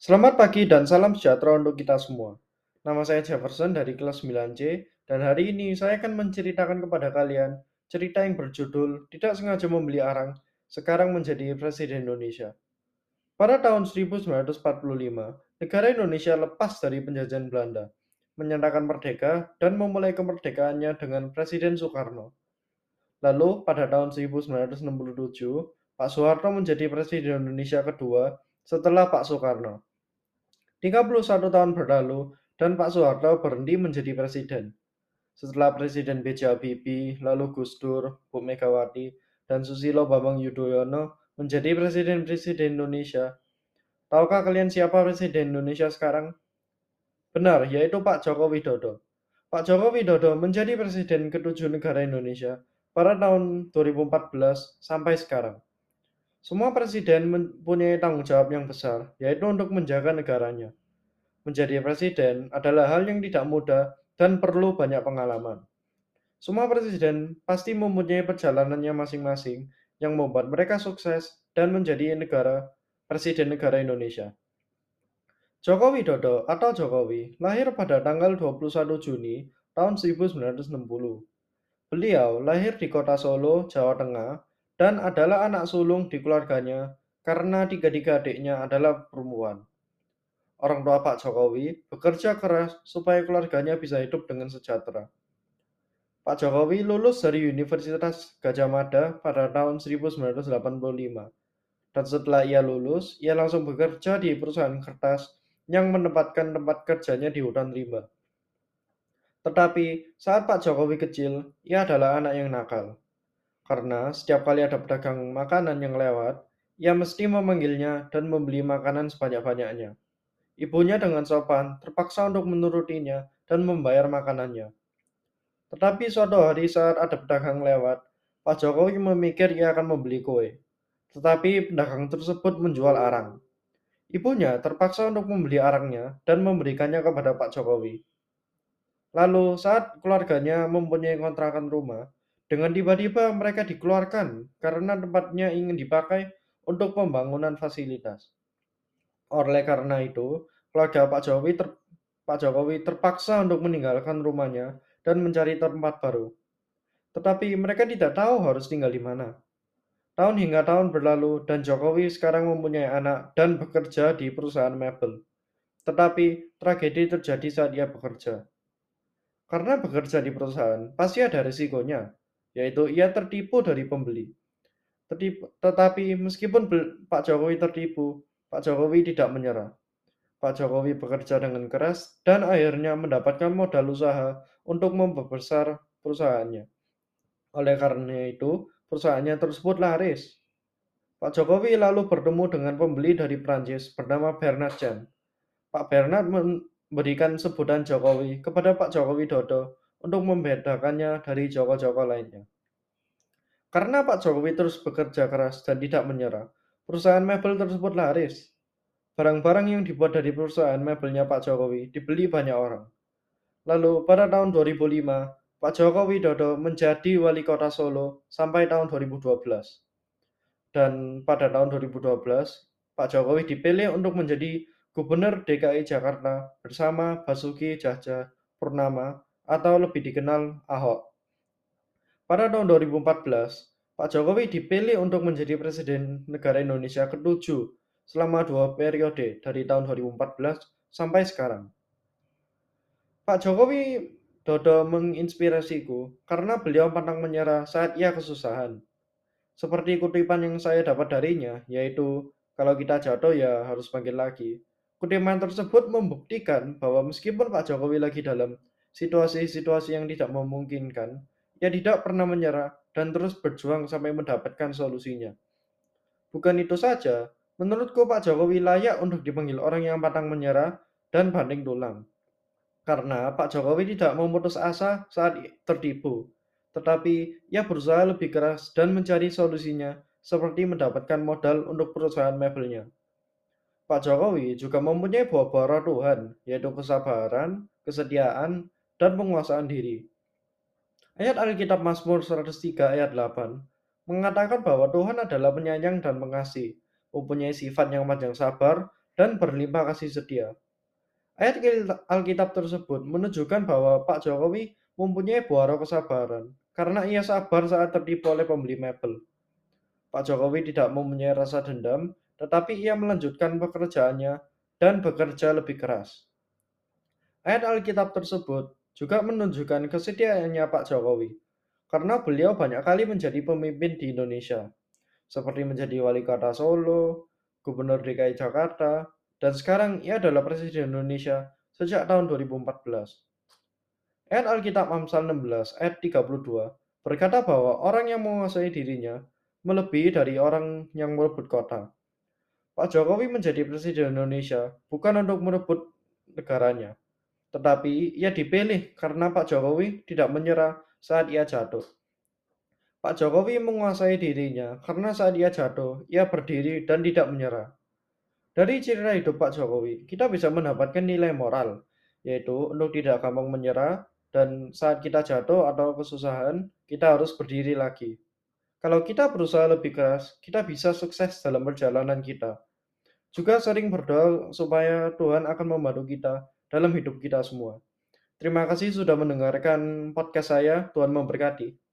Selamat pagi dan salam sejahtera untuk kita semua. Nama saya Jefferson dari kelas 9C dan hari ini saya akan menceritakan kepada kalian cerita yang berjudul Tidak Sengaja Membeli Arang, sekarang menjadi Presiden Indonesia. Pada tahun 1945, negara Indonesia lepas dari penjajahan Belanda, menyatakan merdeka dan memulai kemerdekaannya dengan Presiden Soekarno. Lalu pada tahun 1967, Pak Soeharto menjadi Presiden Indonesia kedua setelah Pak Soekarno. 31 tahun berlalu dan Pak Soeharto berhenti menjadi presiden. Setelah Presiden B.J. Habibie, lalu Gus Dur, Bu Megawati, dan Susilo Bambang Yudhoyono menjadi presiden-presiden Indonesia. Tahukah kalian siapa presiden Indonesia sekarang? Benar, yaitu Pak Joko Widodo. Pak Joko Widodo menjadi presiden ketujuh negara Indonesia pada tahun 2014 sampai sekarang. Semua presiden mempunyai tanggung jawab yang besar, yaitu untuk menjaga negaranya. Menjadi presiden adalah hal yang tidak mudah dan perlu banyak pengalaman. Semua presiden pasti mempunyai perjalanannya masing-masing yang membuat mereka sukses dan menjadi negara presiden negara Indonesia. Joko Widodo atau Jokowi lahir pada tanggal 21 Juni tahun 1960. Beliau lahir di kota Solo, Jawa Tengah, dan adalah anak sulung di keluarganya karena tiga-tiga adiknya adalah perempuan. Orang tua Pak Jokowi bekerja keras supaya keluarganya bisa hidup dengan sejahtera. Pak Jokowi lulus dari Universitas Gajah Mada pada tahun 1985. Dan setelah ia lulus, ia langsung bekerja di perusahaan kertas yang menempatkan tempat kerjanya di hutan rimba. Tetapi saat Pak Jokowi kecil, ia adalah anak yang nakal. Karena setiap kali ada pedagang makanan yang lewat, ia mesti memanggilnya dan membeli makanan sebanyak-banyaknya. Ibunya dengan sopan terpaksa untuk menurutinya dan membayar makanannya. Tetapi suatu hari saat ada pedagang lewat, Pak Jokowi memikir ia akan membeli kue. Tetapi pedagang tersebut menjual arang. Ibunya terpaksa untuk membeli arangnya dan memberikannya kepada Pak Jokowi. Lalu saat keluarganya mempunyai kontrakan rumah, dengan tiba-tiba mereka dikeluarkan karena tempatnya ingin dipakai untuk pembangunan fasilitas. Oleh karena itu, keluarga Pak Jokowi, ter, Pak Jokowi terpaksa untuk meninggalkan rumahnya dan mencari tempat baru. Tetapi mereka tidak tahu harus tinggal di mana. Tahun hingga tahun berlalu dan Jokowi sekarang mempunyai anak dan bekerja di perusahaan mebel. Tetapi tragedi terjadi saat ia bekerja. Karena bekerja di perusahaan, pasti ada risikonya, yaitu ia tertipu dari pembeli. tetapi meskipun Pak Jokowi tertipu, Pak Jokowi tidak menyerah. Pak Jokowi bekerja dengan keras dan akhirnya mendapatkan modal usaha untuk memperbesar perusahaannya. Oleh karena itu, perusahaannya tersebut laris. Pak Jokowi lalu bertemu dengan pembeli dari Prancis bernama Bernard Chen. Pak Bernard memberikan sebutan Jokowi kepada Pak Jokowi Dodo untuk membedakannya dari Joko-Joko lainnya. Karena Pak Jokowi terus bekerja keras dan tidak menyerah, perusahaan mebel tersebut laris. Barang-barang yang dibuat dari perusahaan mebelnya Pak Jokowi dibeli banyak orang. Lalu pada tahun 2005, Pak Jokowi Dodo menjadi wali kota Solo sampai tahun 2012. Dan pada tahun 2012, Pak Jokowi dipilih untuk menjadi Gubernur DKI Jakarta bersama Basuki Cahaya Purnama atau lebih dikenal Ahok. Pada tahun 2014, Pak Jokowi dipilih untuk menjadi Presiden negara Indonesia ke-7 selama dua periode dari tahun 2014 sampai sekarang. Pak Jokowi Dodo menginspirasiku karena beliau pantang menyerah saat ia kesusahan. Seperti kutipan yang saya dapat darinya, yaitu kalau kita jatuh ya harus bangkit lagi. Kutipan tersebut membuktikan bahwa meskipun Pak Jokowi lagi dalam situasi-situasi yang tidak memungkinkan, ia tidak pernah menyerah dan terus berjuang sampai mendapatkan solusinya. Bukan itu saja, menurutku Pak Jokowi layak untuk dipanggil orang yang pantang menyerah dan banting tulang. Karena Pak Jokowi tidak memutus asa saat tertipu, tetapi ia berusaha lebih keras dan mencari solusinya seperti mendapatkan modal untuk perusahaan mebelnya. Pak Jokowi juga mempunyai buah-buah Tuhan, yaitu kesabaran, kesetiaan, dan penguasaan diri. Ayat Alkitab Mazmur 103 ayat 8 mengatakan bahwa Tuhan adalah penyayang dan pengasih, mempunyai sifat yang panjang sabar, dan berlimpah kasih setia. Ayat Alkitab tersebut menunjukkan bahwa Pak Jokowi mempunyai buah kesabaran karena ia sabar saat tertipu oleh pembeli mebel. Pak Jokowi tidak mempunyai rasa dendam, tetapi ia melanjutkan pekerjaannya dan bekerja lebih keras. Ayat Alkitab tersebut juga menunjukkan kesetiaannya Pak Jokowi, karena beliau banyak kali menjadi pemimpin di Indonesia, seperti menjadi wali kota Solo, gubernur DKI Jakarta, dan sekarang ia adalah Presiden Indonesia sejak tahun 2014. Ayat Alkitab Amsal 16 ayat 32 berkata bahwa orang yang menguasai dirinya melebihi dari orang yang merebut kota. Pak Jokowi menjadi Presiden Indonesia bukan untuk merebut negaranya, tetapi ia dipilih karena Pak Jokowi tidak menyerah saat ia jatuh. Pak Jokowi menguasai dirinya karena saat ia jatuh, ia berdiri dan tidak menyerah. Dari cerita hidup Pak Jokowi, kita bisa mendapatkan nilai moral, yaitu untuk tidak gampang menyerah dan saat kita jatuh atau kesusahan, kita harus berdiri lagi. Kalau kita berusaha lebih keras, kita bisa sukses dalam perjalanan kita. Juga sering berdoa supaya Tuhan akan membantu kita dalam hidup kita semua. Terima kasih sudah mendengarkan podcast saya. Tuhan memberkati.